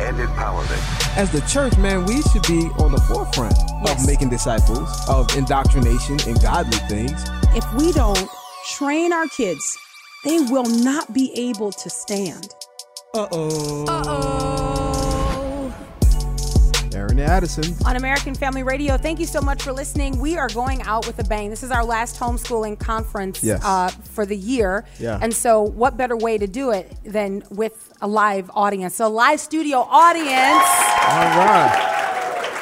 and empowerment. As the church, man, we should be on the forefront Yes. of making disciples, of indoctrination and godly things. If we don't train our kids, they will not be able to stand. Uh-oh. Uh-oh. Addison. on American Family Radio. Thank you so much for listening. We are going out with a bang. This is our last homeschooling conference Yes. uh, for the year. Yeah. And so, what better way to do it than with a live audience? So, live studio audience. All right.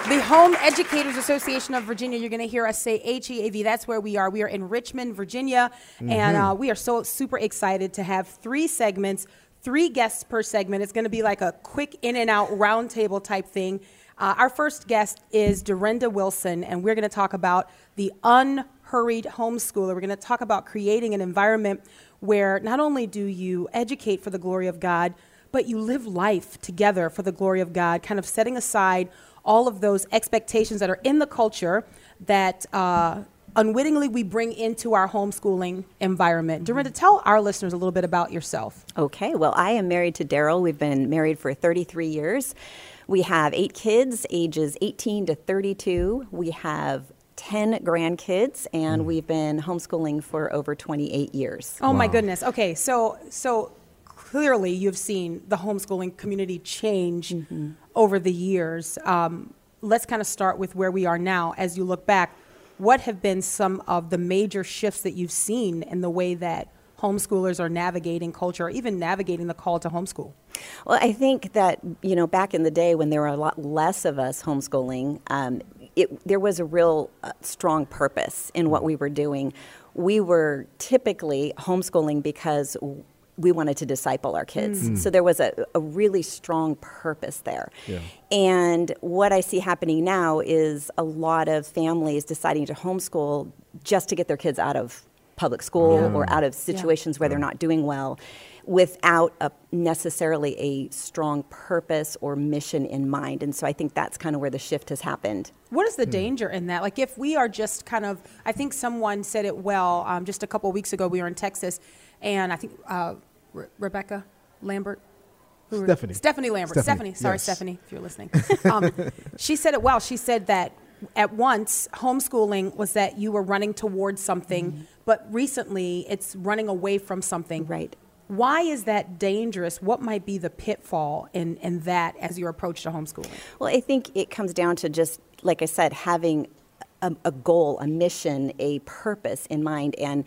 The Home Educators Association of Virginia, you're going to hear us say HEAV. That's where we are. We are in Richmond, Virginia. And uh, we are so super excited to have three segments, three guests per segment. It's going to be like a quick in and out roundtable type thing. Uh, our first guest is Durenda Wilson, and we're going to talk about the unhurried homeschooler. We're going to talk about creating an environment where not only do you educate for the glory of God, but you live life together for the glory of God, kind of setting aside all of those expectations that are in the culture that uh, unwittingly we bring into our homeschooling environment. Durenda, tell our listeners a little bit about yourself. Okay, well, I am married to Daryl. We've been married for 33 years. We have eight kids, ages 18 to 32. We have 10 grandkids, and we've been homeschooling for over 28 years. Oh my goodness. Okay, so so clearly you've seen the homeschooling community change over the years. Um, let's kind of start with where we are now. As you look back, what have been some of the major shifts that you've seen in the way that homeschoolers are navigating culture, or even navigating the call to homeschool? Well, I think that, you know, back in the day when there were a lot less of us homeschooling, um, it, there was a real uh, strong purpose in what we were doing. We were typically homeschooling because we wanted to disciple our kids. So there was a, a really strong purpose there. And what I see happening now is a lot of families deciding to homeschool just to get their kids out of public school or out of situations where they're not doing well without a, necessarily a strong purpose or mission in mind. And so I think that's kind of where the shift has happened. What is the danger in that? Like, if we are just kind of, I think someone said it well um, just a couple of weeks ago. We were in Texas, and I think uh, Re- Rebecca Lambert. who Stephanie. Stephanie Lambert. Stephanie, Stephanie. Sorry, yes. Stephanie, if you're listening. Um, she said it well. She said that at once, homeschooling was that you were running towards something, mm-hmm. but recently it's running away from something. Right. Why is that dangerous? What might be the pitfall in, in that as your approach to homeschooling? Well, I think it comes down to just, like I said, having a, a goal, a mission, a purpose in mind. And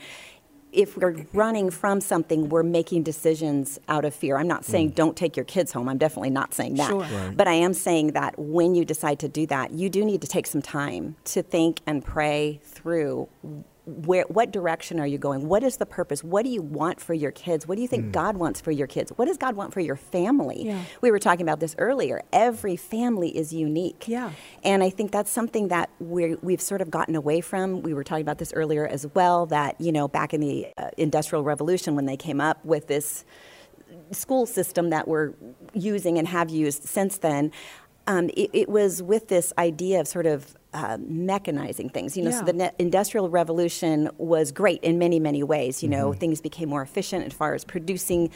if we're running from something, we're making decisions out of fear. I'm not saying mm. don't take your kids home. I'm definitely not saying that. Sure. Right. But I am saying that when you decide to do that, you do need to take some time to think and pray through where what direction are you going? What is the purpose? What do you want for your kids? What do you think god wants for your kids? What does god want for your family? Yeah. we were talking about this earlier. Every family is unique. Yeah. and i think that's something that we're, we've sort of gotten away from. We were talking about this earlier as well that you know back in the uh, industrial revolution when they came up with this school system that we're using and have used since then, um, it, it was with this idea of sort of uh, mechanizing things. You know, so the ne- industrial revolution was great in many, many ways. You know, things became more efficient as far as producing,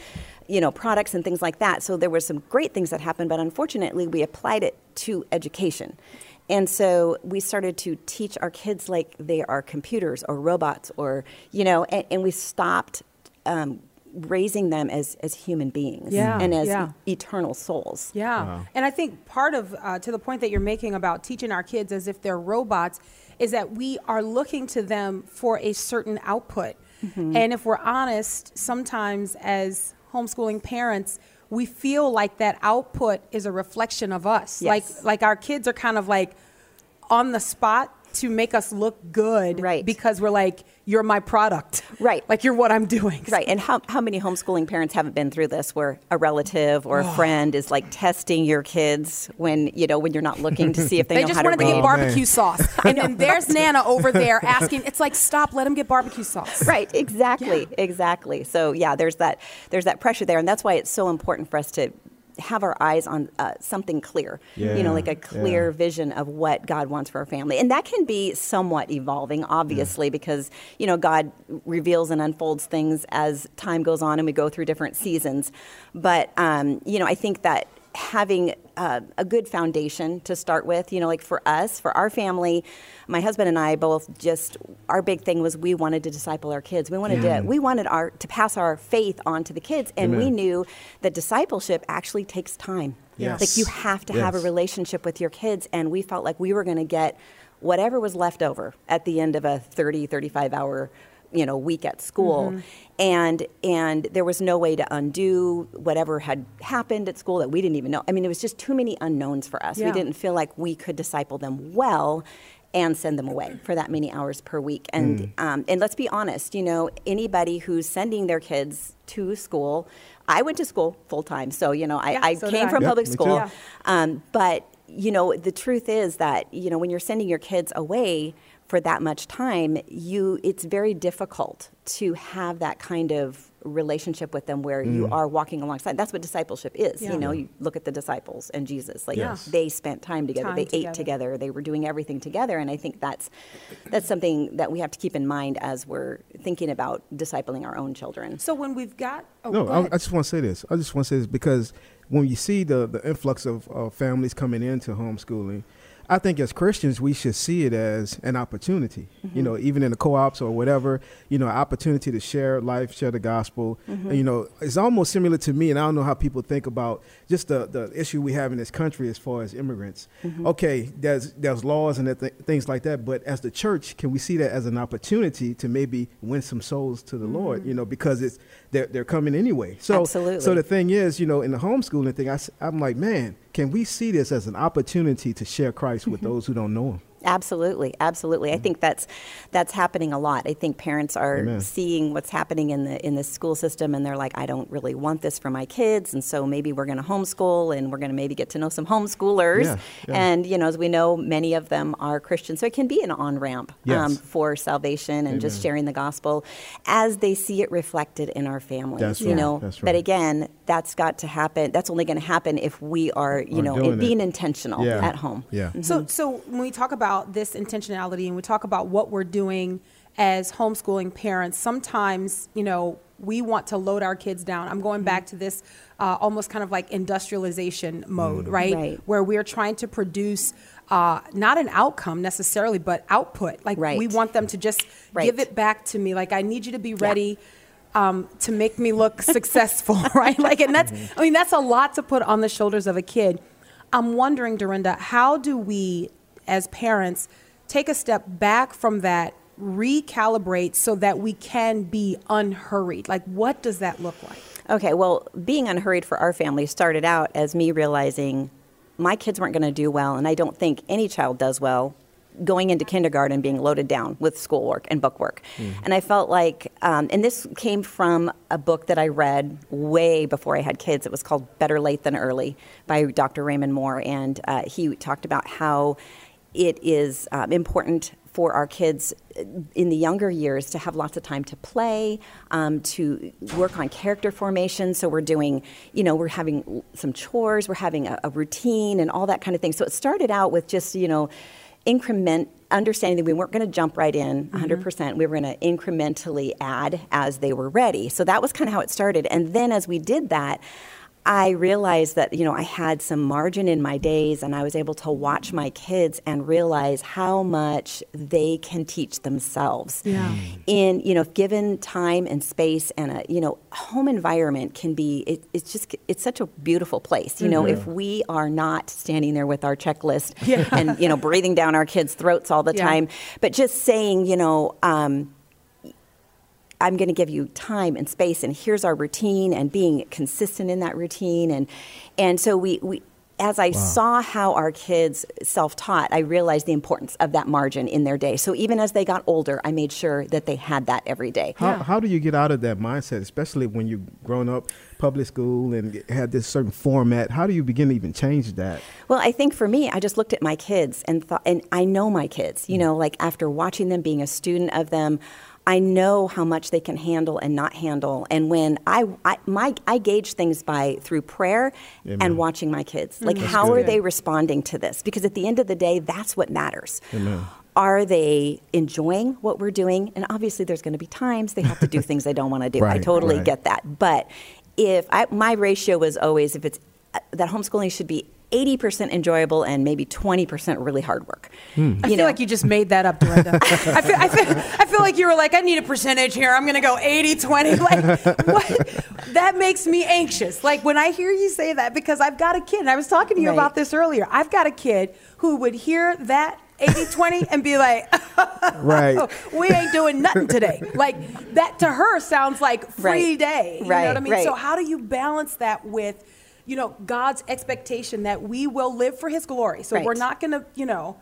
you know, products and things like that. So there were some great things that happened, but unfortunately, we applied it to education. And so we started to teach our kids like they are computers or robots or, you know, and, and we stopped um, raising them as, as human beings Yeah, and as yeah. eternal souls. Yeah. And I think part of, uh, to the point that you're making about teaching our kids as if they're robots, is that we are looking to them for a certain output. Mm-hmm. And if we're honest, sometimes as homeschooling parents, we feel like that output is a reflection of us. Yes. Like, like our kids are kind of like on the spot to make us look good Right. because we're like, you're my product. Right. Like you're what I'm doing. Right, and how, how many homeschooling parents haven't been through this where a relative or a oh. friend is like testing your kids when, you know, when you're not looking to see if they, They know just how to wanted to read? get Oh, barbecue man. sauce. And then there's Nana over there asking, it's like, stop, let him get barbecue sauce. Right, exactly, exactly. So yeah, there's that there's that pressure there, and that's why it's so important for us to have our eyes on uh, something clear. you know, like a clear yeah. vision of what God wants for our family, and that can be somewhat evolving, obviously, because you know God reveals and unfolds things as time goes on, and we go through different seasons. But um, you know, I think that having uh, a good foundation to start with. You know, like for us, for our family, my husband and I both just our big thing was we wanted to disciple our kids. We wanted to we wanted our to pass our faith on to the kids, and we knew that discipleship actually takes time. Yes. Like you have to have a relationship with your kids, and we felt like we were going to get whatever was left over at the end of a 30 35 hour you know week at school Mm-hmm. and and there was no way to undo whatever had happened at school that we didn't even know i mean it was just too many unknowns for us we didn't feel like we could disciple them well and send them away for that many hours per week and Mm. um, and let's be honest you know anybody who's sending their kids to school i went to school full time so you know i, Yeah, I so came from Yep, public too. school Yeah. um, but you know, the truth is that you know when you're sending your kids away for that much time, you it's very difficult to have that kind of relationship with them where you are walking alongside. That's what discipleship is. Yeah. You know, you look at the disciples and Jesus. Like Yes. they spent time together. Time they together. ate together. They were doing everything together. And I think that's that's something that we have to keep in mind as we're thinking about discipling our own children. So when we've got, oh, No, go I. I just want to say this. I just want to say this because when you see the, the influx of uh, families coming into homeschooling, I think as Christians we should see it as an opportunity. You mm-hmm. know, even in the co-ops or whatever, you know, opportunity to share life, share the gospel. Mm-hmm. And, you know, it's almost similar to me, and I don't know how people think about just the, the issue we have in this country as far as immigrants. Mm-hmm. Okay, there's there's laws and th- things like that, but as the church, can we see that as an opportunity to maybe win some souls to the Lord? You know, because it's they're they're coming anyway. So Absolutely. so the thing is, you know, in the homeschooling thing, I, am like, man, can we see this as an opportunity to share Christ with mm-hmm. those who don't know Him? Absolutely, absolutely. I think that's that's happening a lot. I think parents are Amen. seeing what's happening in the in the school system, and they're like, I don't really want this for my kids, and so maybe we're going to homeschool, and we're going to maybe get to know some homeschoolers. Yeah, yeah. And you know, as we know, many of them are Christians, so it can be an on ramp um, Yes. for salvation and just sharing the gospel as they see it reflected in our families. That's you right, know, that's but again, that's got to happen. That's only going to happen if we are, you Are know, doing it. being intentional Yeah. at home. Yeah. So, mm-hmm. so when we talk about this intentionality and we talk about what we're doing as homeschooling parents, sometimes, you know, we want to load our kids down. I'm going back to this uh, almost kind of like industrialization mode, right? Right. Where we're trying to produce uh, not an outcome necessarily, but output. Like Right. we want them to just Right. give it back to me. Like I need you to be ready. Um, to make me look successful, right? Like, and that's, I mean, that's a lot to put on the shoulders of a kid. I'm wondering, Durenda, how do we, as parents, take a step back from that, recalibrate so that we can be unhurried? Like, what does that look like? Okay, well, being unhurried for our family started out as me realizing my kids weren't going to do well, and I don't think any child does well going into kindergarten being loaded down with schoolwork and bookwork. And I felt like, um, and this came from a book that I read way before I had kids. It was called Better Late Than Early by Dr. Raymond Moore, and uh, he talked about how it is um, important for our kids uh, in the younger years to have lots of time to play, um, to work on character formation. So we're doing, you know, we're having some chores, we're having a, a routine, and all that kind of thing. So it started out with just, you know, increment understanding that we weren't going to jump right in 100% we were going to incrementally add as they were ready so that was kind of how it started and then as we did that I realized that you know I had some margin in my days, and I was able to watch my kids and realize how much they can teach themselves. Yeah. In you know, if given time and space, and a you know, home environment can be. It, it's just it's such a beautiful place. You know, if we are not standing there with our checklist and you know breathing down our kids' throats all the Yeah. time, but just saying you know. Um, I'm going to give you time and space, and here's our routine, and being consistent in that routine, and and so we we as I saw how our kids self taught, I realized the importance of that margin in their day. So even as they got older, I made sure that they had that every day. How, how do you get out of that mindset, especially when you've grown up public school and had this certain format? How do you begin to even change that? Well, I think for me, I just looked at my kids and thought, and I know my kids, you mm. know, like after watching them, being a student of them, I know how much they can handle and not handle. And when I, I my I gauge things by through prayer Amen. and watching my kids. Like That's how good. are they responding to this? Because at the end of the day, that's what matters. Amen. Are they enjoying what we're doing? And obviously there's going to be times they have to do things they don't want to do. I totally right. get that. But if I, my ratio was always if it's uh, that homeschooling should be 80% enjoyable and maybe 20% really hard work. Hmm. I feel like you just made that up, Durenda. I, feel, I, feel, I feel like you were like, I need a percentage here. I'm going to go 80 20. Like, what? That makes me anxious. Like, when I hear you say that, because I've got a kid, and I was talking to you Right. about this earlier. I've got a kid who would hear that 80 20 and be like, Right. we ain't doing nothing today. Like, that to her sounds like free Right. day. You know Right, what I mean? right. So, how do you balance that with, you know, God's expectation that we will live for his glory? So, Right. we're not going to, you know,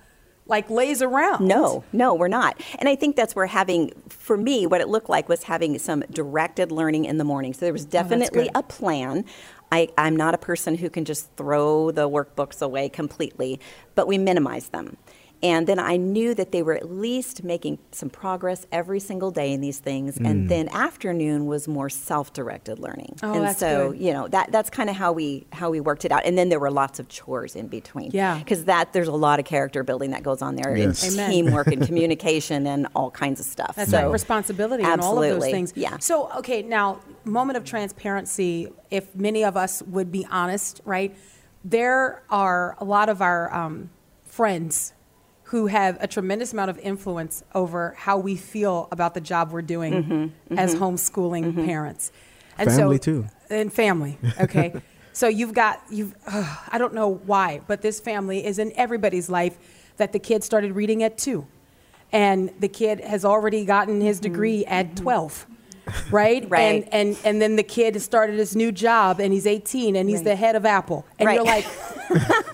like laze around. No, no, we're not. And I think that's where having, for me, what it looked like was having some directed learning in the morning. So there was oh, definitely good. a plan. I, I'm not a person who can just throw the workbooks away completely, but we minimize them. And then I knew that they were at least making some progress every single day in these things. Mm. And then afternoon was more self-directed learning. Oh, and that's so, good. you know, that that's kind of how we how we worked it out. And then there were lots of chores in between. Yeah. Because that there's a lot of character building that goes on there Yes. and Amen. teamwork and communication and all kinds of stuff. That's so, right, responsibility and all of those absolutely, things. Yeah. So, okay, now, moment of transparency, if many of us would be honest, right? There are a lot of our um, friends who have a tremendous amount of influence over how we feel about the job we're doing Mm-hmm, as homeschooling parents. And Family, so, too. And family, okay? so you've got, you've, ugh, I don't know why, but this family is in everybody's life that the kid started reading at two. And the kid has already gotten his degree at 12 right? Mm-hmm, Right. And, and and then the kid has started his new job and he's 18 and he's Right. the head of Apple. And you're like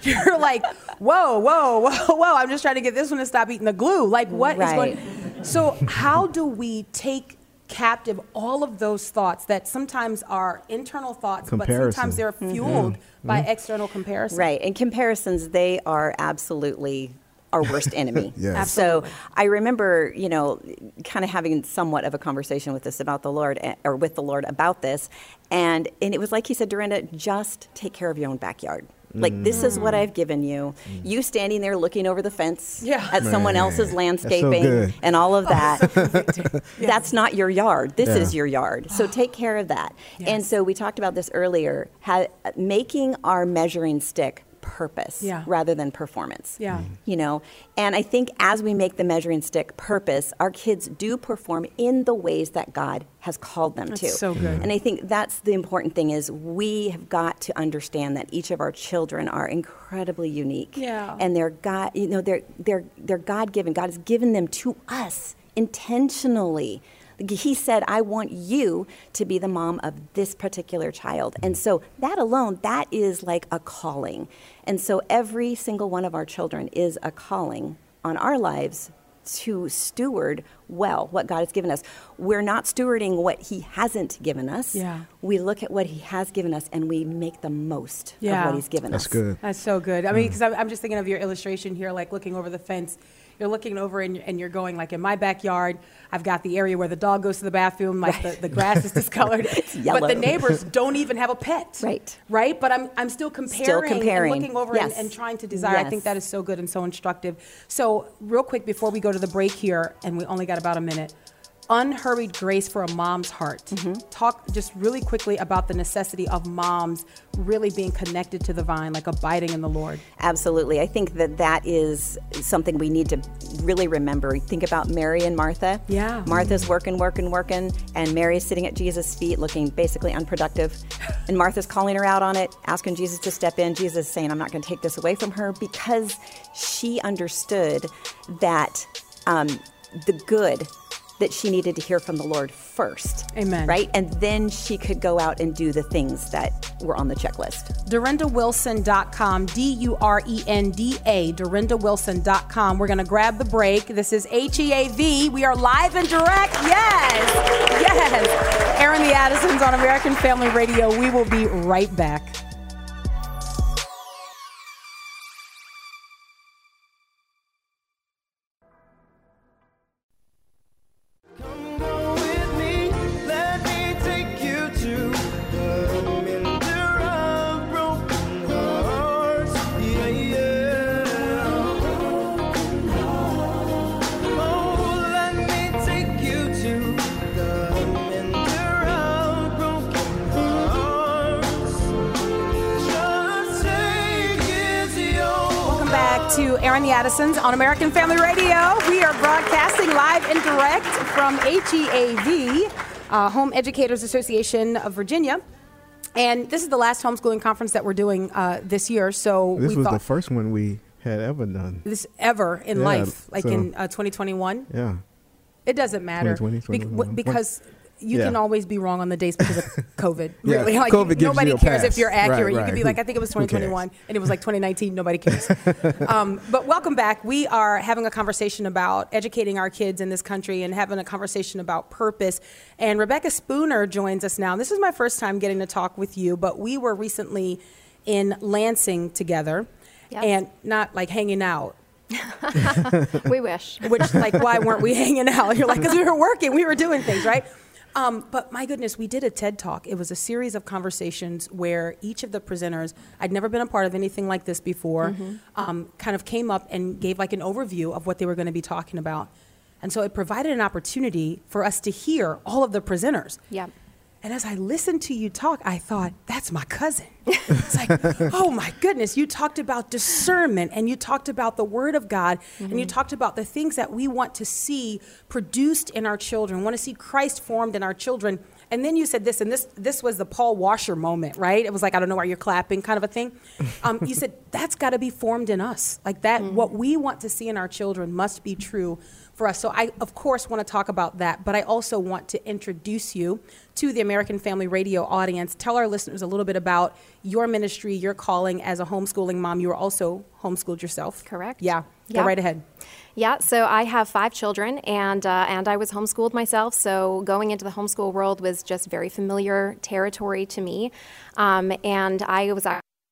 you're like, whoa, whoa, whoa, whoa, I'm just trying to get this one to stop eating the glue. Like what Right. going So how do we take captive all of those thoughts that sometimes are internal thoughts, but sometimes they're Mm-hmm. fueled by external comparison. Right. And comparisons, they are absolutely our worst enemy. Yes. So I remember, you know, kind of having somewhat of a conversation with this about the Lord eh, or with the Lord about this. And and it was like he said, Durenda, just take care of your own backyard. Like this is what mm. I've given you. You mm. standing there looking over the fence Yeah. at someone else's that's so landscaping and all of that. That's not your yard. This Yeah. is your yard. So take care of that. And so we talked about this earlier, ha- making our measuring stick purpose Yeah. rather than performance. Yeah. Mm-hmm. You know, and I think as we make the measuring stick purpose, our kids do perform in the ways that God has called them That's to. so good. Mm-hmm. And I think that's the important thing is we have got to understand that each of our children are incredibly unique. Yeah. And they're God, you know, they're they're they're God given. God has given them to us intentionally. He said, I want you to be the mom of this particular child. And so that alone, that is like a calling. And so every single one of our children is a calling on our lives to steward well what God has given us. We're not stewarding what He hasn't given us. Yeah. We look at what He has given us and we make the most Yeah. of what He's given That's us. That's good. That's so good. I mean, mm. because I'm, I'm just thinking of your illustration here, like looking over the fence. You're looking over and, and you're going, like, in my backyard, I've got the area where the dog goes to the bathroom, like the, the grass is discolored. But the neighbors don't even have a pet. Right. Right? But I'm, I'm still comparing, comparing. and looking over Yes. and, and trying to desire. I think Yes. that is so good and so instructive. So, real quick, before we go to the break here, and we only got about a minute. Unhurried grace for a mom's heart. Mm-hmm. Talk just really quickly about the necessity of moms really being connected to the vine, like abiding in the Lord. Absolutely. I think that that is something we need to really remember. Think about Mary and Martha. Yeah. Martha's working, working, working, and Mary's sitting at Jesus' feet looking basically unproductive. And Martha's calling her out on it, asking Jesus to step in. Jesus is saying, I'm not going to take this away from her because she understood that um, the good that she needed to hear from the Lord first. Amen. Right? And then she could go out and do the things that were on the checklist. DurendaWilson.com, D U R E N D A, DurendaWilson.com. We're going to grab the break. This is HEAV. We are live and direct. Yes. Yes. Airing the Addisons on American Family Radio. We will be right back. Addisons on American Family Radio. We are broadcasting live and direct from HEAV, uh, Home Educators Association of Virginia. And this is the last homeschooling conference that we're doing uh, this year. So this was thought the first one we had ever done. this ever in Yeah, life, like so- in uh, 2021. Yeah. It doesn't matter 2020, Bec- 2021. because you Yeah. can always be wrong on the dates because of COVID. Yeah, Really, like COVID gives nobody you a cares pass. if you're accurate. Right, You could be like, I think it was 2021, and it was like 2019. Nobody cares. um, but welcome back. We are having a conversation about educating our kids in this country and having a conversation about purpose. And Rebecca Spooner joins us now. This is my first time getting to talk with you, but we were recently in Lansing together, Yes. and not like hanging out. we wish. which like why weren't we hanging out you're like because we were working we were doing things right um, but my goodness we did a ted talk. It was a series of conversations where each of the presenters i'd never been a part of anything like this before um, kind of came up and gave like an overview of what they were going to be talking about. And so it provided an opportunity for us to hear all of the presenters. Yeah. And as I listened to you talk, I thought, that's my cousin. It's like, oh my goodness, you talked about discernment and you talked about the Word of God and you talked about the things that we want to see produced in our children, want to see Christ formed in our children. And then you said this, and this this was the Paul Washer moment, right? It was like, I don't know why you're clapping, kind of a thing. Um, you said that's got to be formed in us. Like that, what we want to see in our children must be true for us. So I, of course, want to talk about that, but I also want to introduce you to the American Family Radio audience. Tell our listeners a little bit about your ministry, your calling as a homeschooling mom. You were also homeschooled yourself. Correct. Yeah. Yeah. Go right ahead. Yeah, so I have five children, and uh, and I was homeschooled myself. So going into the homeschool world was just very familiar territory to me, um, and I was.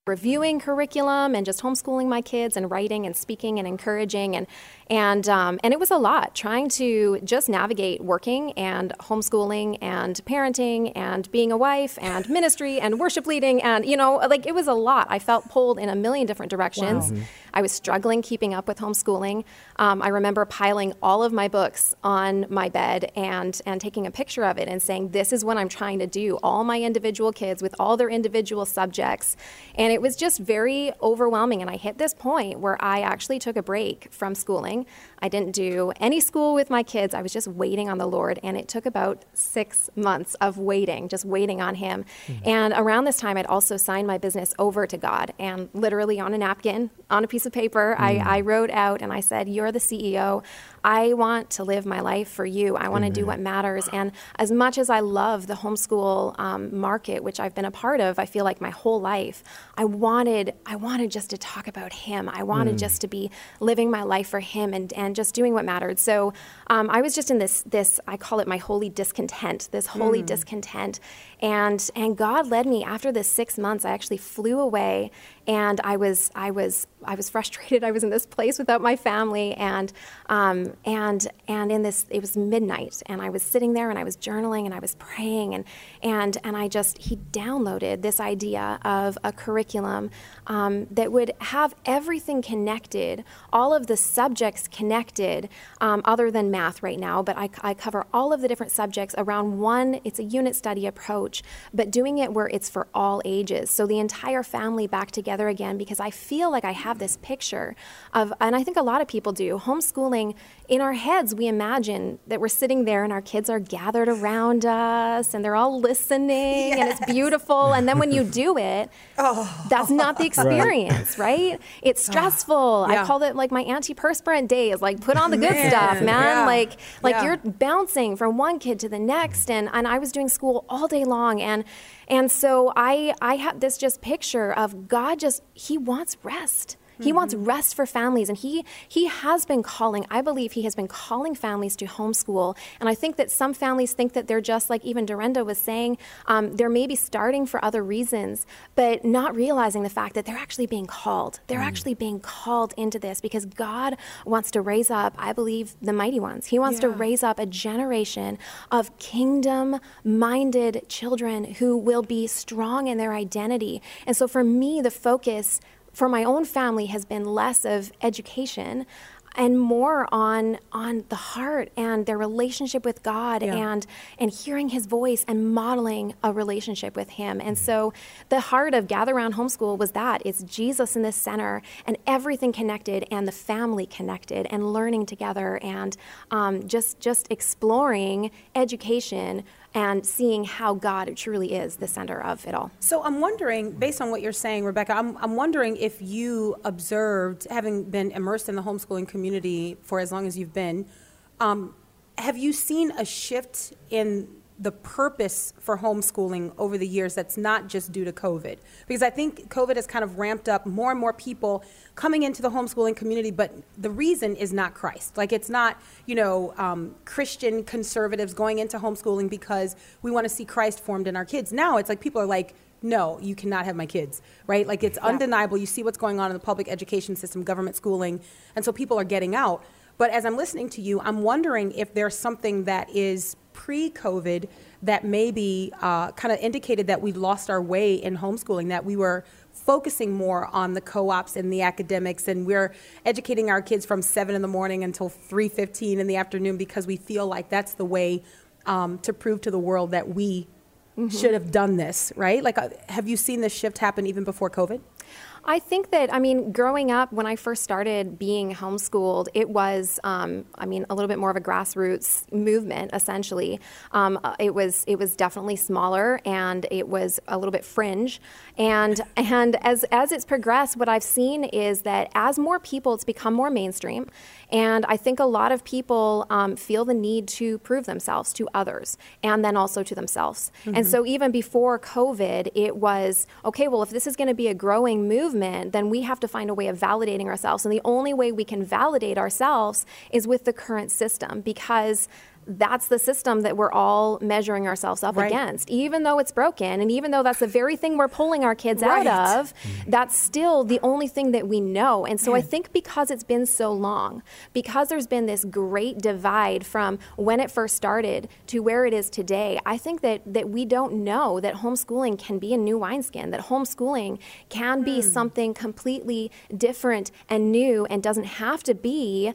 Reviewing curriculum and just homeschooling my kids and writing and speaking and encouraging and and um, and it was a lot trying to just navigate working and homeschooling and parenting and being a wife and ministry and worship leading and you know like it was a lot. I felt pulled in a million different directions I was struggling keeping up with homeschooling. Um, I remember piling all of my books on my bed and and taking a picture of it and saying this is what I'm trying to do. All my individual kids with all their individual subjects. And it was just very overwhelming. And I hit this point where I actually took a break from schooling I didn't do any school with my kids. I was just waiting on the Lord and it took about 6 months of waiting just waiting on him. Mm-hmm. And around this time I'd also signed my business over to God and literally on a napkin on a piece of paper I, mm. I wrote out and I said you're the CEO I want to live my life for you. I want to do what matters. And as much as I love the homeschool um, market, which I've been a part of, I feel like my whole life, I wanted, I wanted just to talk about him. I wanted mm. just to be living my life for him and, and just doing what mattered. So um, I was just in this, this, I call it my holy discontent, this holy discontent. And, and God led me after this six months, I actually flew away and I was, I was, I was frustrated. I was in this place without my family and, um, and, and in this, it was midnight and I was sitting there and I was journaling and I was praying and, and, and I just, he downloaded this idea of a curriculum um, that would have everything connected, all of the subjects connected, um, other than math right now, but I, I cover all of the different subjects around one, it's a unit study approach, but doing it where it's for all ages. So the entire family back together together again because I feel like I have this picture of, and I think a lot of people do, homeschooling. In our heads, we imagine that we're sitting there and our kids are gathered around us and they're all listening yes. and it's beautiful. And then when you do it, oh. that's not the experience, right? right? It's oh, stressful. Yeah. I call it like my antiperspirant days. Like put on the good man. stuff, man. Yeah. Like like yeah. you're bouncing from one kid to the next. And and I was doing school all day long and and so I I had this just picture of God just he wants rest. He mm-hmm. wants rest for families, and he he has been calling. I believe he has been calling families to homeschool, and I think that some families think that they're just like even Durenda was saying, um, they're maybe starting for other reasons, but not realizing the fact that they're actually being called. They're mm. actually being called into this because God wants to raise up. I believe the mighty ones. He wants yeah. to raise up a generation of kingdom-minded children who will be strong in their identity. And so, for me, the focus for my own family has been less of education and more on on the heart and their relationship with God yeah. and and hearing his voice and modeling a relationship with him. And so the heart of Gather Round Homeschool was that it's Jesus in the center and everything connected and the family connected and learning together and um, just just exploring education and seeing how God truly is the center of it all. So I'm wondering, based on what you're saying, Rebecca, I'm, I'm wondering if you observed, having been immersed in the homeschooling community for as long as you've been, um, have you seen a shift in the purpose for homeschooling over the years that's not just due to COVID. Because I think COVID has kind of ramped up more and more people coming into the homeschooling community, but the reason is not Christ. Like it's not, you know, um, Christian conservatives going into homeschooling because we want to see Christ formed in our kids. Now it's like people are like, no, you cannot have my kids, right? Like it's yeah. undeniable. You see what's going on in the public education system, government schooling, and so people are getting out. But as I'm listening to you, I'm wondering if there's something that is pre COVID that maybe uh, kind of indicated that we lost our way in homeschooling, that we were focusing more on the co-ops and the academics and we're educating our kids from 7 in the morning until 3.15 in the afternoon because we feel like that's the way um, to prove to the world that we mm-hmm. should have done this right like uh, have you seen this shift happen even before covid I think that, I mean, growing up, when I first started being homeschooled, it was, um, I mean, a little bit more of a grassroots movement, essentially. Um, uh, it was, it was definitely smaller and it was a little bit fringe. And, and as, as it's progressed, what I've seen is that as more people, it's become more mainstream. And I think a lot of people um, feel the need to prove themselves to others and then also to themselves. Mm-hmm. And so even before COVID, it was okay, well, if this is going to be a growing movement, movement, then we have to find a way of validating ourselves. And the only way we can validate ourselves is with the current system because that's the system that we're all measuring ourselves up right. against. Even though it's broken, and even though that's the very thing we're pulling our kids right. out of, that's still the only thing that we know. And so I think because it's been so long, because there's been this great divide from when it first started to where it is today, I think that, that we don't know that homeschooling can be a new wineskin, that homeschooling can be mm. something completely different and new and doesn't have to be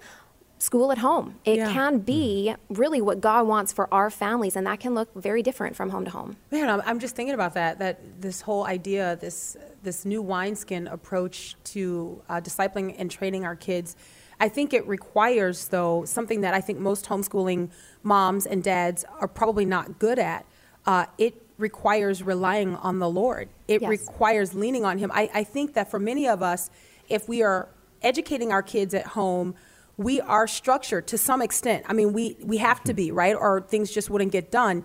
school at home. It yeah. can be really what God wants for our families, and that can look very different from home to home. Man, I'm, I'm just thinking about that. That this whole idea, this this new wineskin approach to uh, discipling and training our kids. I think it requires, though, something that I think most homeschooling moms and dads are probably not good at. Uh, it requires relying on the Lord. It yes. requires leaning on Him. I, I think that for many of us, if we are educating our kids at home we are structured to some extent. I mean, we, we have to be, right? Or things just wouldn't get done.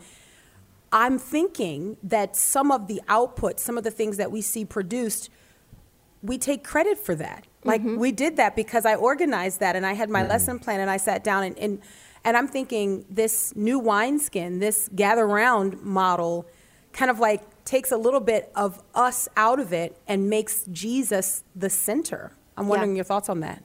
I'm thinking that some of the output, some of the things that we see produced, we take credit for that. Like mm-hmm. we did that because I organized that and I had my mm-hmm. lesson plan and I sat down and, and and I'm thinking this new wineskin, this gather round model, kind of like takes a little bit of us out of it and makes Jesus the center. I'm wondering yeah. your thoughts on that.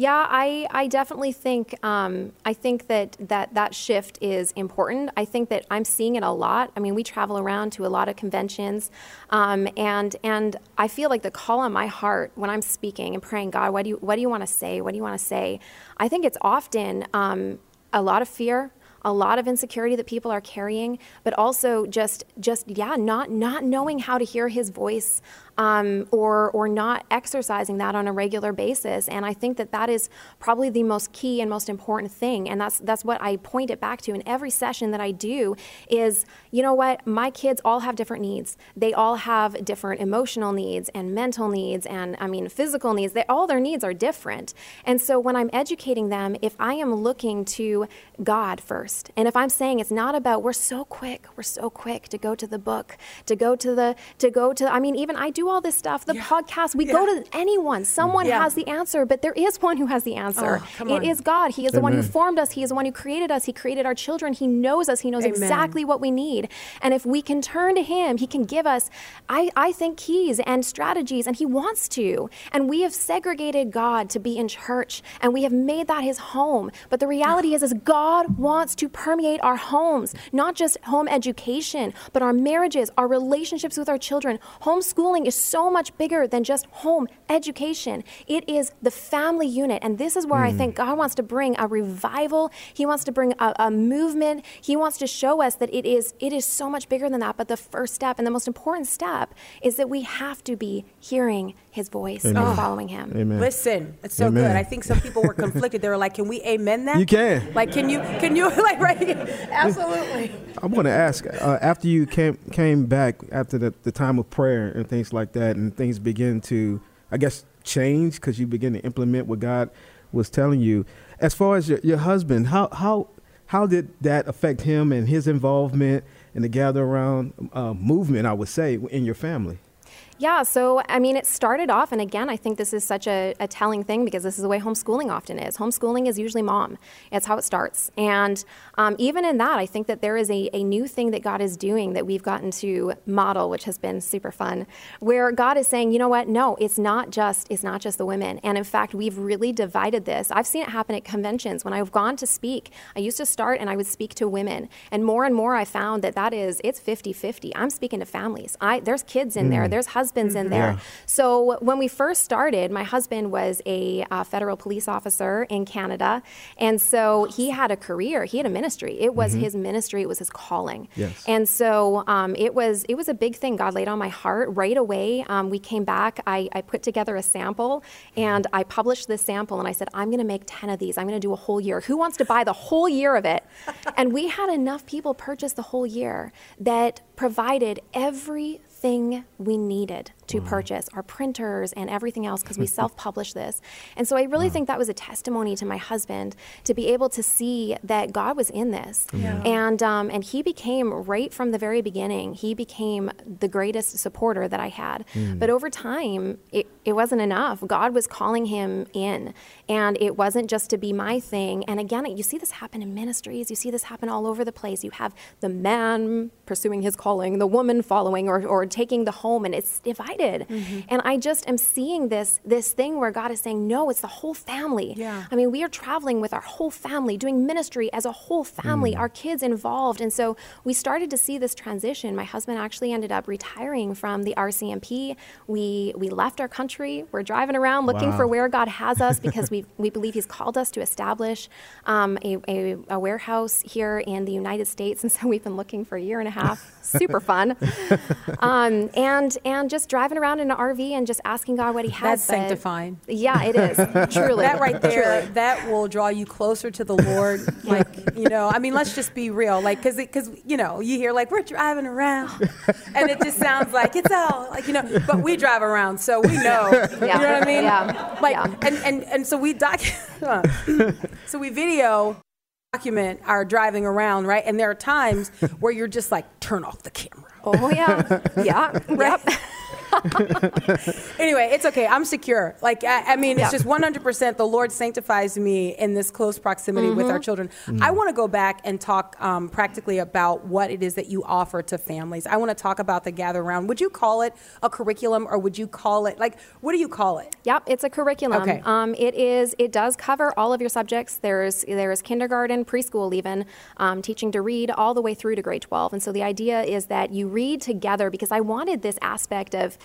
Yeah, I, I definitely think um, I think that, that that shift is important. I think that I'm seeing it a lot. I mean, we travel around to a lot of conventions, um, and and I feel like the call on my heart when I'm speaking and praying, God, what do you what do you want to say? What do you want to say? I think it's often um, a lot of fear, a lot of insecurity that people are carrying, but also just just yeah, not not knowing how to hear His voice um, or or not exercising that on a regular basis. And I think that that is probably the most key and most important thing. And that's that's what I point it back to in every session that I do. Is you know what my kids all have different needs. They all have different emotional needs and mental needs and I mean physical needs. They all their needs are different. And so when I'm educating them, if I am looking to God first, and if I'm saying it's not about we're so quick, we're so quick to go to the book, to go to the to go to I mean even I do all this stuff, the yeah. podcast, we yeah. go to anyone. Someone yeah. has the answer, but there is one who has the oh, answer. Oh, it is God. He is Amen. the one who formed us. He is the one who created us. He created our children. He knows us. He knows Amen. exactly what we need. And if we can turn to him, he can give us I, I think keys and strategies and he wants to. And we have segregated God to be in church and we have made that his home. But the reality is is God wants to permeate our homes, not just home education, but our marriages, our relationships with our children. Homeschooling is so much bigger than just home education. It is the family unit. And this is where mm. I think God wants to bring a revival. He wants to bring a, a, movement. He wants to show us that it is, it is so much bigger than that. But the first step and the most important step is that we have to be hearing his voice Amen. and following him. Amen. Listen, it's so Amen. good. I think some people were conflicted. They were like, "Can we amen that?" You can. Like, can you? Can you? Like, right? Absolutely. I want to ask uh, after you came came back after the, the time of prayer and things like that, and things begin to, I guess, change because you begin to implement what God was telling you. As far as your, your husband, how how how did that affect him and his involvement in the gather around uh, movement? I would say in your family. Yeah, so I mean, it started off, and again, I think this is such a, a, telling thing because this is the way homeschooling often is. Homeschooling is usually mom, it's how it starts. And um, even in that, I think that there is a, a new thing that God is doing that we've gotten to model, which has been super fun, where God is saying, you know what, no, it's not just, it's not just the women. And in fact, we've really divided this. I've seen it happen at conventions. When I've gone to speak, I used to start and I would speak to women. And more and more I found that that is, it's 50 50. I'm speaking to families. I, there's kids in mm. there, there's husbands husbands in there. Yeah. So when we first started, my husband was a uh, federal police officer in Canada, and so he had a career. He had a ministry. It was mm-hmm. his ministry. It was his calling. Yes. And so um, it was it was a big thing God laid on my heart right away. Um, we came back. I, I put together a sample, and I published this sample, and I said, I'm going to make ten of these. I'm going to do a whole year. Who wants to buy the whole year of it? and we had enough people purchase the whole year that provided every everything we needed to purchase our printers and everything else because we self publish this. And so I really think that was a testimony to my husband to be able to see that God was in this. Yeah. And, um, and he became, right from the very beginning, he became the greatest supporter that I had. Mm. But over time, it, it wasn't enough. God was calling him in. And it wasn't just to be my thing. And again, you see this happen in ministries, you see this happen all over the place. You have the man pursuing his calling, the woman following or, or taking the home, and it's divided. Mm-hmm. And I just am seeing this this thing where God is saying, no, it's the whole family. Yeah. I mean, we are traveling with our whole family, doing ministry as a whole family, mm. our kids involved. And so we started to see this transition. My husband actually ended up retiring from the RCMP. We we left our country. We're driving around looking wow. for where God has us because we we, we believe He's called us to establish um, a, a, a, warehouse here in the United States. And so we've been looking for a year and a half. Super fun. Um, and, and just driving around in an RV and just asking God what He has. That's sanctifying. Yeah, it is. Truly. That right there, Truly. that will draw you closer to the Lord. like, you know, I mean, let's just be real. Like, because, because you know, you hear like, we're driving around. And it just sounds like it's all, like, you know, but we drive around, so we know. Yeah. You know what I mean? Yeah. Like, yeah. And, and, and so we we doc so we video document our driving around, right? And there are times where you're just like, turn off the camera. Oh yeah, yeah, right. Yep. anyway, it's okay. I'm secure. Like, I, I mean, yeah. it's just 100% the Lord sanctifies me in this close proximity mm-hmm. with our mm-hmm. children. Mm-hmm. I want to go back and talk um, practically about what it is that you offer to families. I want to talk about the gather round. Would you call it a curriculum or would you call it, like, what do you call it? Yep, it's a curriculum. Okay. Um, it is, it does cover all of your subjects. There's, there's kindergarten, preschool even, um, teaching to read all the way through to grade 12. And so the idea is that you read together because I wanted this aspect of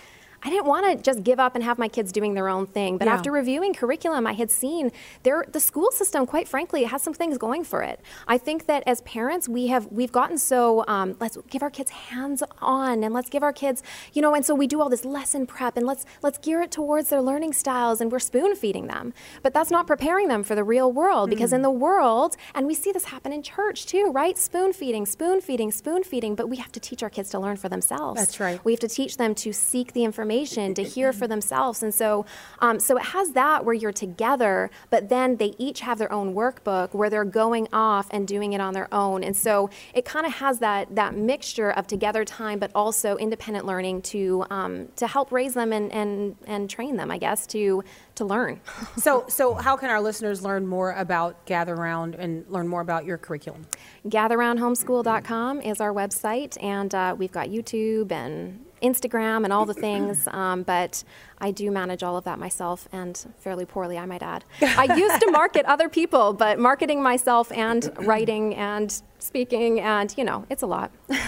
I didn't want to just give up and have my kids doing their own thing. But Yeah. after reviewing curriculum, I had seen there the school system, quite frankly, has some things going for it. I think that as parents, we have we've gotten so um, let's give our kids hands on and let's give our kids, you know, and so we do all this lesson prep and let's let's gear it towards their learning styles and we're spoon feeding them. But that's not preparing them for the real world because in the world, and we see this happen in church too, right? Spoon feeding, spoon feeding, spoon feeding. But we have to teach our kids to learn for themselves. That's right. We have to teach them to seek the information, to hear for themselves, and so, um, so it has that where you're together, but then they each have their own workbook where they're going off and doing it on their own, and so it kind of has that that mixture of together time, but also independent learning to um, to help raise them and, and and train them, I guess, to to learn. So, so how can our listeners learn more about Gather Round and learn more about your curriculum? GatherRoundHomeschool.com is our website, and uh, we've got YouTube and Instagram and all the things. Um, but I do manage all of that myself, and fairly poorly, I might add. I used to market other people, but marketing myself and writing and speaking, and you know, it's a lot.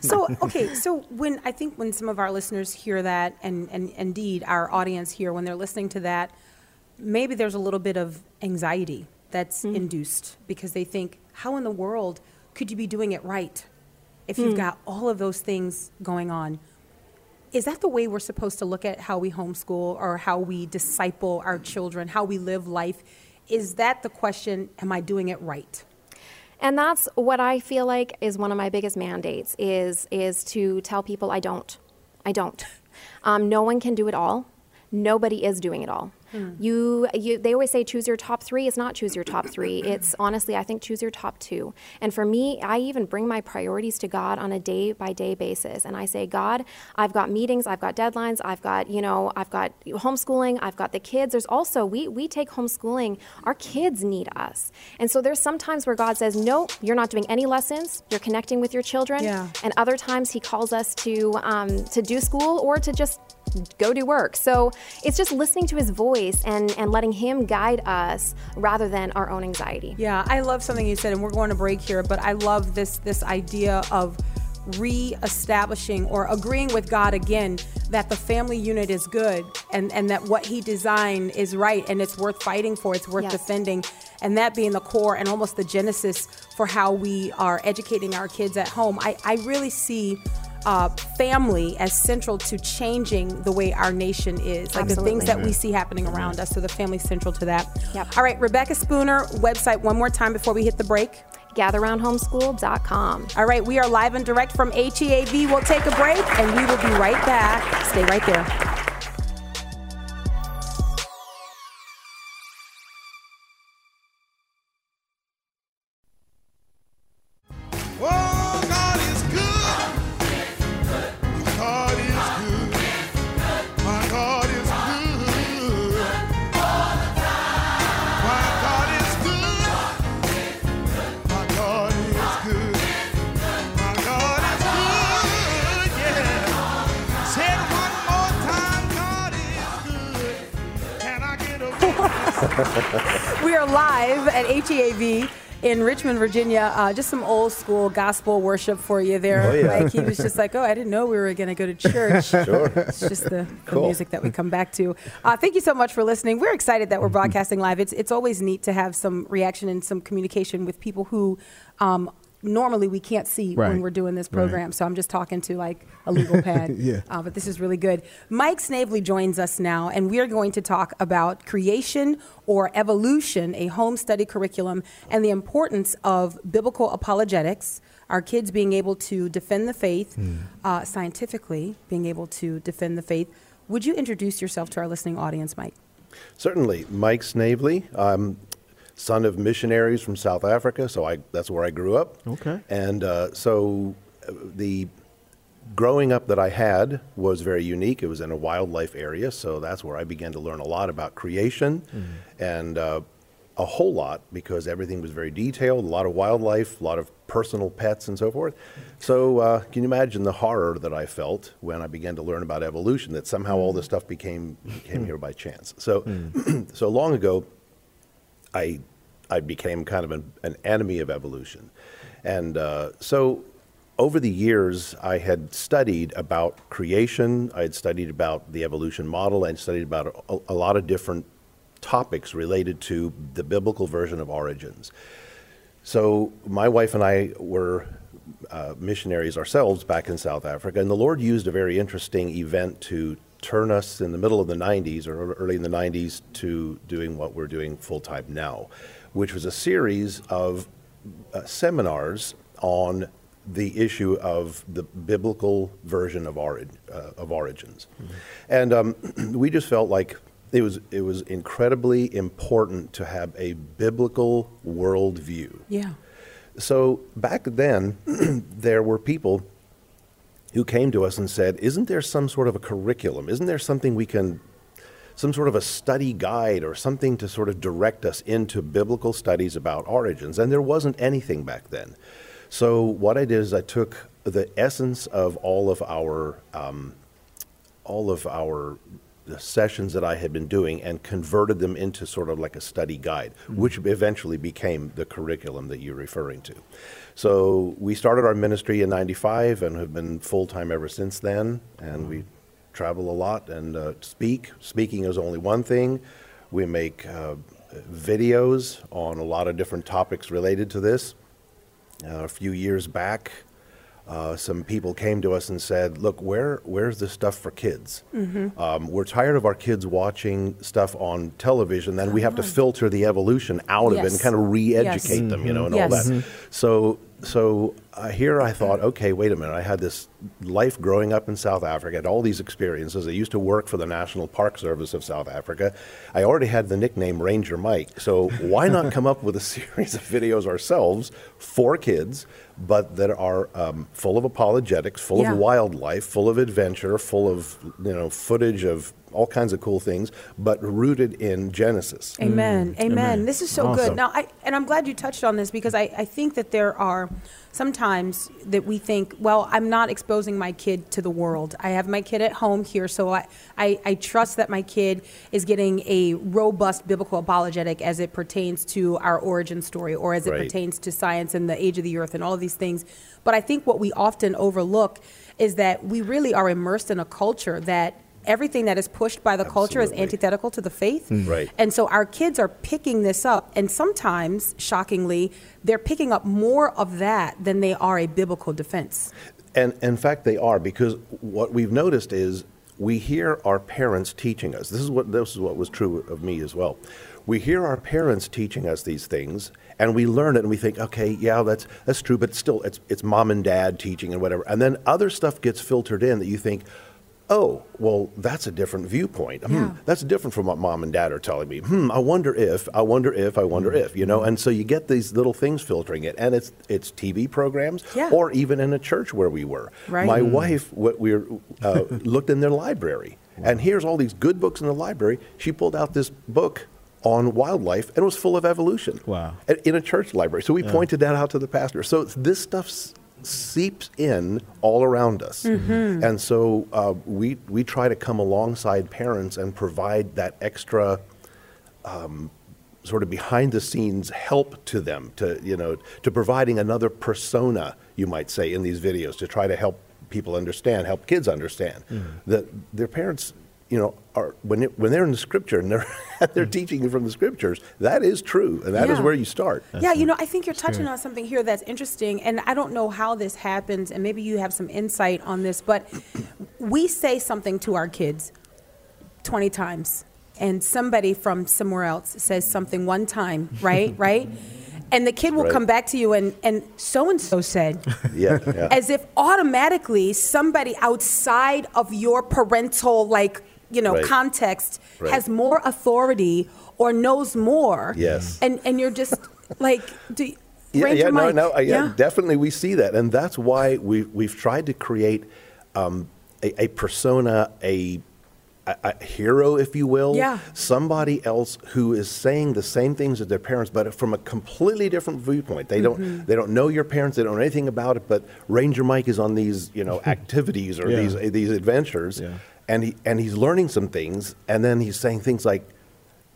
So, okay, so when I think when some of our listeners hear that, and, and indeed our audience here, when they're listening to that, maybe there's a little bit of anxiety that's induced because they think, how in the world could you be doing it right if you've got all of those things going on? Is that the way we're supposed to look at how we homeschool or how we disciple our children, how we live life? Is that the question, am I doing it right? And that's what I feel like is one of my biggest mandates is is to tell people I don't. I don't. Um, no one can do it all. Nobody is doing it all. You, you, they always say choose your top three. It's not choose your top three. It's honestly, I think choose your top two. And for me, I even bring my priorities to God on a day by day basis. And I say, God, I've got meetings, I've got deadlines, I've got, you know, I've got homeschooling, I've got the kids. There's also, we, we take homeschooling, our kids need us. And so there's some times where God says, no, you're not doing any lessons, you're connecting with your children. Yeah. And other times he calls us to, um, to do school or to just go do work. So it's just listening to his voice and, and letting him guide us rather than our own anxiety. Yeah, I love something you said, and we're going to break here, but I love this this idea of re-establishing or agreeing with God again that the family unit is good and, and that what he designed is right and it's worth fighting for, it's worth Yes. defending. And that being the core and almost the genesis for how we are educating our kids at home. I, I really see uh, family as central to changing the way our nation is. Like the things that we see happening around us. So the family's central to that. Yep. All right, Rebecca Spooner, website one more time before we hit the break. GatherRoundHomeschool.com. All right, we are live and direct from HEAV. We'll take a break and we will be right back. Stay right there. In Richmond, Virginia. Uh, just some old school gospel worship for you there. Oh, yeah. Mike. He was just like, oh, I didn't know we were going to go to church. Sure. It's just the, the Cool. music that we come back to. Uh, thank you so much for listening. We're excited that we're broadcasting live. It's it's always neat to have some reaction and some communication with people who um, normally we can't see when we're doing this Right. program. So I'm just talking to like a legal pad. Yeah. Uh, but this is really good. Mike Snavely joins us now, and we are going to talk about creation or evolution, a home study curriculum, and the importance of biblical apologetics. Our kids being able to defend the faith uh, scientifically, being able to defend the faith. Would you introduce yourself to our listening audience, Mike? Certainly. Mike Snavely, I'm son of missionaries from South Africa, so I, that's where I grew up. Okay. And uh, so uh, the growing up that I had was very unique. It was in a wildlife area, so that's where I began to learn a lot about creation and uh, a whole lot because everything was very detailed, a lot of wildlife, a lot of personal pets, and so forth. So, uh, can you imagine the horror that I felt when I began to learn about evolution? That somehow all this stuff became came here by chance. So, so long ago, I I became kind of an, an enemy of evolution, and uh, so over the years, I had studied about creation. I had studied about the evolution model. I had studied about a, a lot of different topics related to the biblical version of origins. So my wife and I were uh, missionaries ourselves back in South Africa, and the Lord used a very interesting event to turn us in the middle of the 90s or early in the 90s to doing what we're doing full time now, which was a series of uh, seminars on the issue of the biblical version of, ori- uh, of origins. And um, we just felt like it was, it was incredibly important to have a biblical worldview. Yeah. So back then, there were people who came to us and said, Isn't there some sort of a curriculum? Isn't there something we can, some sort of a study guide or something to sort of direct us into biblical studies about origins? And there wasn't anything back then. So what I did is I took the essence of all of our, um, all of our the sessions that I had been doing and converted them into sort of like a study guide, which eventually became the curriculum that you're referring to. So we started our ministry in 95 and have been full time ever since then. And we travel a lot and uh, speak. Speaking is only one thing. We make uh, videos on a lot of different topics related to this. Uh, a few years back, uh, some people came to us and said, "Look, where where's the stuff for kids? Um, we're tired of our kids watching stuff on television. Then we have to filter the evolution out of it and kind of re-educate Yes. them, you know, and Yes. all that." So, so uh, here I thought, okay, wait a minute. I had this life growing up in South Africa, had all these experiences. I used to work for the National Park Service of South Africa. I already had the nickname Ranger Mike. So why not come up with a series of videos ourselves for kids, but that are um, full of apologetics, full Yeah. of wildlife, full of adventure, full of you know footage of all kinds of cool things, but rooted in Genesis. Mm. Mm. Amen. Amen. This is so good. Now, I, and I'm glad you touched on this because I, I think that there are sometimes that we think, well, I'm not exposing my kid to the world. I have my kid at home here, so I, I, I trust that my kid is getting a robust biblical apologetic as it pertains to our origin story or as it Right. pertains to science and the age of the earth and all of these things. But I think what we often overlook is that we really are immersed in a culture that everything that is pushed by the culture is antithetical to the faith. Mm. Right. And so our kids are picking this up, and sometimes, shockingly, they're picking up more of that than they are a biblical defense. And in fact, they are because what we've noticed is we hear our parents teaching us. This is what this is what was true of me as well. We hear our parents teaching us these things, and we learn it, and we think, okay, yeah, that's that's true, but still, it's it's mom and dad teaching and whatever. And then other stuff gets filtered in that you think. Oh, well, that's a different viewpoint. Hmm, Yeah. that's different from what mom and dad are telling me. Hmm, I wonder if, I wonder if, I wonder if, you know. And so you get these little things filtering it, and it's it's TV programs, Yeah. or even in a church where we were. Right. My Mm. wife, what we were, uh, looked in their library, and here's all these good books in the library. She pulled out this book on wildlife, and it was full of evolution. Wow. In a church library. So we pointed that out to the pastor. So this stuff s- seeps in all around us, Mm-hmm. and so uh, we we try to come alongside parents and provide that extra sort of behind the scenes help to them to you know to providing another persona you might say in these videos to try to help people understand help kids understand that their parents you know are when it, when they're in the scripture and they're they're mm. teaching you from the scriptures that is true and that is Yeah. where you start yeah, you know, I think you're touching on something here that's interesting, and I don't know how this happens, and maybe you have some insight on this, but we say something to our kids 20 times, and somebody from somewhere else says something one time, right? right? And the kid will Right. come back to you and, and so and so said, yeah, yeah. as if automatically somebody outside of your parental like you know Right. context Right. has more authority or knows more Yes. and and you're just like do you, Yeah, Ranger yeah, no, Mike, no, uh, yeah, yeah. definitely we see that, and that's why we we've tried to create um, a, a persona, a, a a hero, if you will, Yeah. somebody else who is saying the same things as their parents, but from a completely different viewpoint. They don't Mm-hmm. they don't know your parents, they don't know anything about it, but Ranger Mike is on these you know activities or Yeah. these these adventures, Yeah. And he and he's learning some things, and then he's saying things like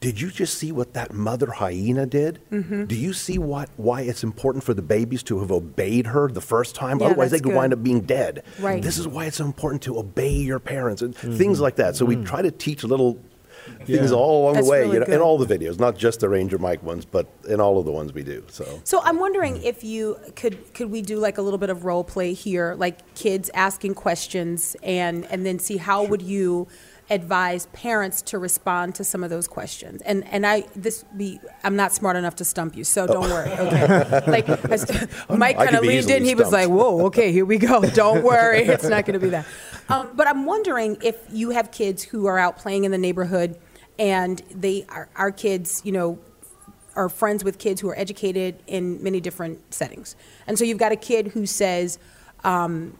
did you just see what that mother hyena did? Mm-hmm. Do you see what why it's important for the babies to have obeyed her the first time? Yeah, Otherwise, they that's could wind up being dead. Right. This is why it's so important to obey your parents and things like that. So we try to teach little things all along That's the way, really you know, good. in all the videos, not just the Ranger Mike ones, but in all of the ones we do. So So I'm wondering if you could could we do like a little bit of role play here, like kids asking questions, and and then see how would you advise parents to respond to some of those questions. And and I this be I'm not smart enough to stump you, so don't worry. Oh. Okay, like as, Mike kind of leaned easily in. He was like, "Whoa, okay, here we go. Don't worry, it's not going to be that." Um, but I'm wondering if you have kids who are out playing in the neighborhood, and they are our kids, you know, are friends with kids who are educated in many different settings. And so you've got a kid who says, um,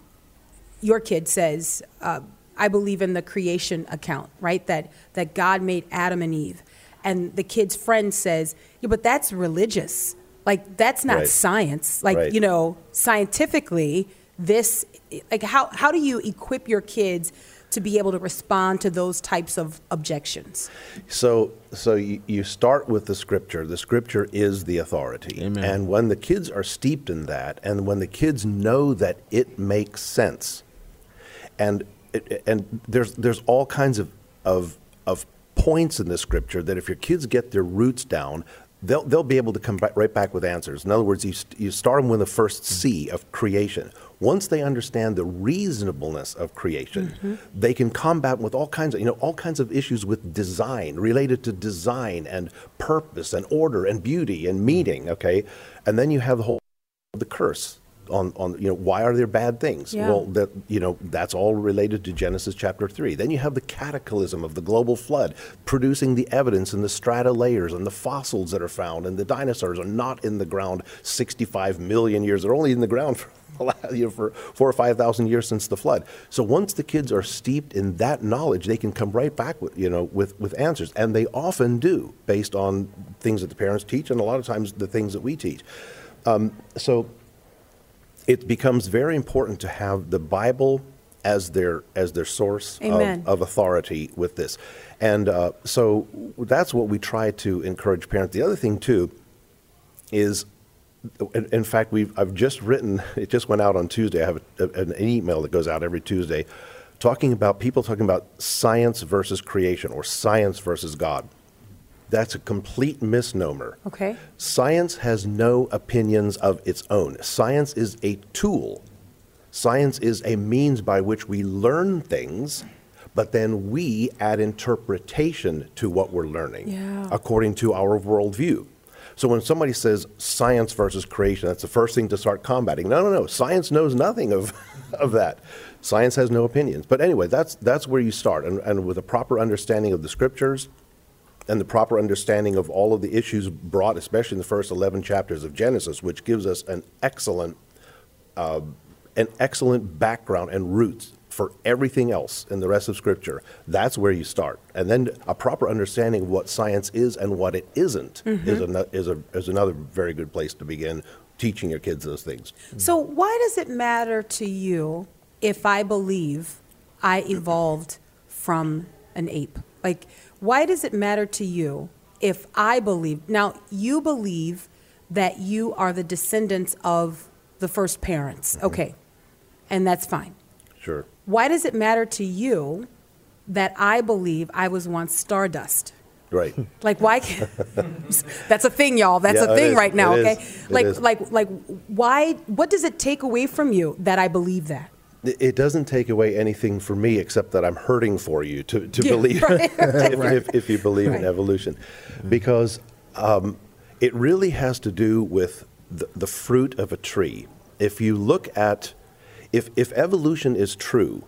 your kid says, uh, I believe in the creation account, right? That, that God made Adam and Eve. And the kid's friend says, yeah, but that's religious. Like, that's not Right. science. Like, Right. you know, scientifically, this, like, how, how do you equip your kids to be able to respond to those types of objections? So, so you, you start with the scripture. The scripture is the authority. Amen. And when the kids are steeped in that, and when the kids know that it makes sense, and and there's there's all kinds of of of points in the scripture that if your kids get their roots down, they'll they'll be able to come back, right back with answers. In other words, you st- you start them with the first C of creation. Once they understand the reasonableness of creation, mm-hmm. they can combat with all kinds of you know all kinds of issues with design related to design and purpose and order and beauty and meaning. Okay, and then you have the whole the curse on, on you know why are there bad things Yeah. well that you know that's all related to genesis chapter 3 then you have the cataclysm of the global flood producing the evidence in the strata layers and the fossils that are found and the dinosaurs are not in the ground 65 million years they're only in the ground for the last- you know, for four or five thousand years since the flood. So once the kids are steeped in that knowledge, they can come right back with you know with with answers, and they often do based on things that the parents teach, and a lot of times the things that we teach. Um, so it becomes very important to have the Bible as their as their source of, of authority with this, and uh, so that's what we try to encourage parents. The other thing too is, in, in fact, we've I've just written. It just went out on Tuesday. I have a, an email that goes out every Tuesday, talking about people talking about science versus creation or science versus God. That's a complete misnomer. Okay. Science has no opinions of its own. Science is a tool. Science is a means by which we learn things, but then we add interpretation to what we're learning Yeah. according to our worldview. So when somebody says science versus creation, that's the first thing to start combating. No, no, no. Science knows nothing of, of that. Science has no opinions. But anyway, that's, that's where you start. And, and with a proper understanding of the scriptures, and the proper understanding of all of the issues brought, especially in the first 11 chapters of Genesis, which gives us an excellent, uh, an excellent background and roots for everything else in the rest of Scripture. That's where you start, and then a proper understanding of what science is and what it isn't is, ano- is, a, is another very good place to begin teaching your kids those things. So, why does it matter to you if I believe I evolved from an ape? Like, why does it matter to you if I believe? Now, you believe that you are the descendants of the first parents. Mm-hmm. Okay. And that's fine. Sure. Why does it matter to you that I believe I was once stardust? Right. Like why? Can, that's a thing, y'all. That's Yeah, a thing right now. It okay, is. Like like like why? What does it take away from you that I believe that? It doesn't take away anything for me except that I'm hurting for you to, to Yeah, believe right. if, if, if you believe Right. in evolution, because um, it really has to do with the, the fruit of a tree. If you look at, if, if evolution is true,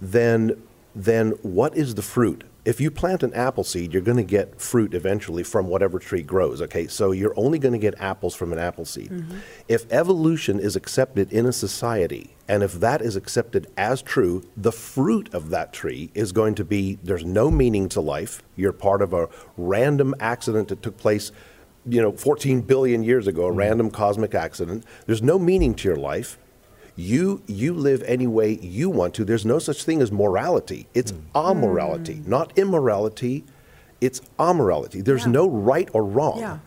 then then what is the fruit? If you plant an apple seed, you're going to get fruit eventually from whatever tree grows. Okay, so you're only going to get apples from an apple seed. If evolution is accepted in a society, and if that is accepted as true, the fruit of that tree is going to be there's no meaning to life. You're part of a random accident that took place, you know, 14 billion years ago, a mm-hmm. random cosmic accident. There's no meaning to your life. You you live any way you want to. There's no such thing as morality. It's mm. amorality, mm. not immorality. it's amorality. There's Yeah. no right or wrong. Yeah.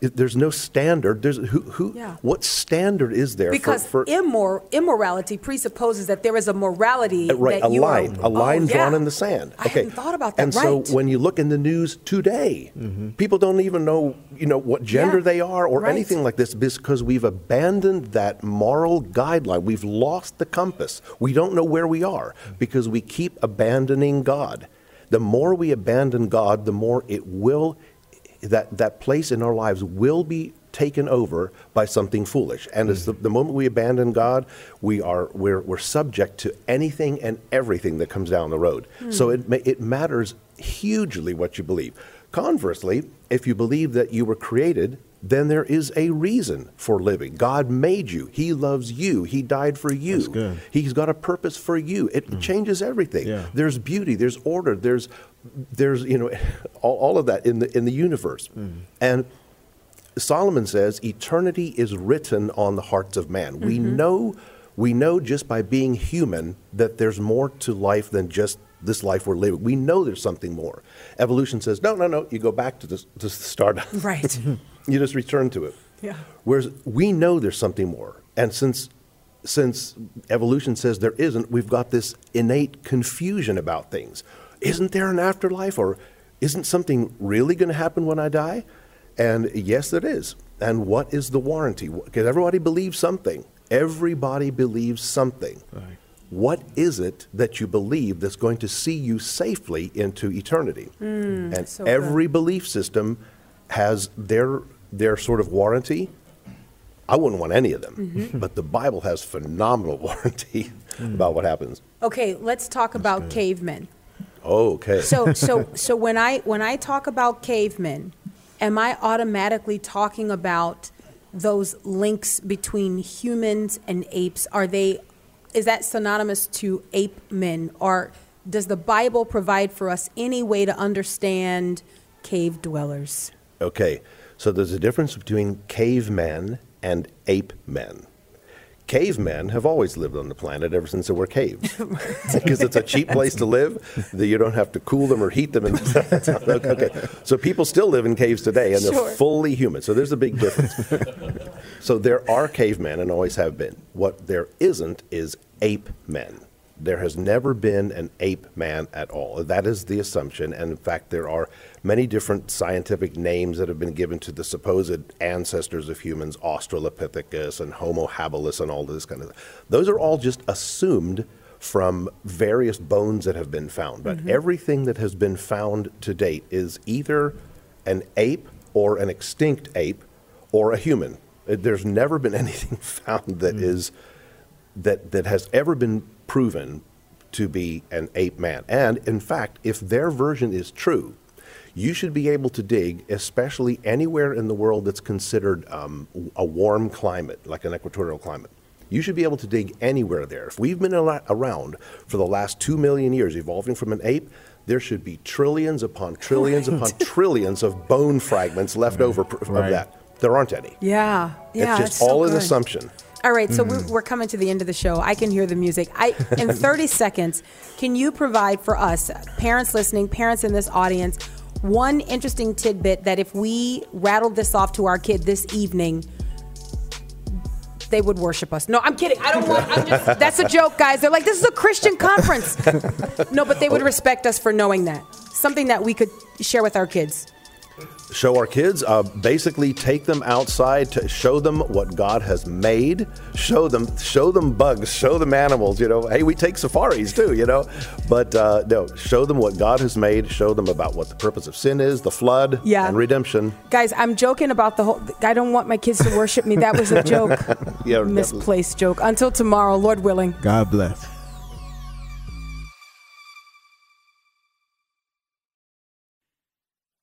It- there's no standard. There's who who Yeah. what standard is there Because for, for immor- immorality presupposes that there is a morality Uh, right, that a you line, are, a line Oh, drawn yeah. in the sand. I hadn't thought about that. And right. so when you look in the news today, people don't even know, you know, what gender Yeah, they are or right. anything like this because we've abandoned that moral guideline. We've lost the compass. We don't know where we are because we keep abandoning God. The more we abandon God, the more it will that that place in our lives will be taken over by something foolish. And as the, the moment we abandon God, we are we're, we're subject to anything and everything that comes down the road. Hmm. So it it matters hugely what you believe. Conversely, if you believe that you were created, then there is a reason for living. God made you. He loves you. He died for you. That's good. He's got a purpose for you. It hmm. changes everything. Yeah. There's beauty. There's order. There's there's you know all, all of that in the in the universe. Mm-hmm. And Solomon says eternity is written on the hearts of man. We mm-hmm. know we know just by being human that there's more to life than just this life we're living. We know there's something more. Evolution says no, no, no. You go back to the, to the start. Right. you just return to it. Yeah. Whereas we know there's something more, and since since evolution says there isn't, we've got this innate confusion about things. Isn't there an afterlife, or isn't something really going to happen when I die? And yes, there is. And what is the warranty? Because everybody believes something. Everybody believes something. What is it that you believe that's going to see you safely into eternity? and so good. every belief system has their their sort of warranty. I wouldn't want any of them, Mm-hmm. but the Bible has phenomenal warranty about what happens. Okay, let's talk about cavemen. Oh, okay. So, so, so when I when I talk about cavemen, am I automatically talking about those links between humans and apes? Are they? Is that synonymous to ape men, or does the Bible provide for us any way to understand cave dwellers? Okay, so there's a difference between cavemen and ape men. Cavemen have always lived on the planet ever since there were caves, because it's a cheap place to live. That you don't have to cool them or heat them. And okay, so people still live in caves today, and they're Sure. fully human. So there's a big difference. so there are cavemen, and always have been. What there isn't is ape men. There has never been an ape man at all. That is the assumption. And in fact, there are many different scientific names that have been given to the supposed ancestors of humans, Australopithecus and Homo habilis and all this kind of stuff. Those are all just assumed from various bones that have been found. But everything that has been found to date is either an ape or an extinct ape or a human. Uh, There's never been anything found that is that that has ever been proven to be an ape man. And in fact, if their version is true, you should be able to dig, especially anywhere in the world that's considered um, a warm climate, like an equatorial climate. You should be able to dig anywhere there. If we've been ala- around for the last two million years, evolving from an ape, there should be trillions upon trillions upon trillions of bone fragments left over pr- of Right. that. There aren't any. Yeah, yeah. it's just it's so all an good. assumption. All right, so we're, we're coming to the end of the show. I can hear the music. I in 30 seconds, can you provide for us, parents listening, parents in this audience, one interesting tidbit that if we rattled this off to our kid this evening, they would worship us. No, I'm kidding. I don't want. I'm just. That's a joke, guys. They're like, this is a Christian conference. No, but they would respect us for knowing that. Something that we could share with our kids. Show our kids uh, basically take them outside to show them what god has made show them show them bugs show them animals you know hey we take safaris too you know but uh, no show them what god has made show them about what the purpose of sin is the flood Yeah. and redemption Guys, I'm joking about the whole. I don't want my kids to worship me. That was a joke. Yeah, that was- Misplaced joke. Until tomorrow, Lord willing. God bless.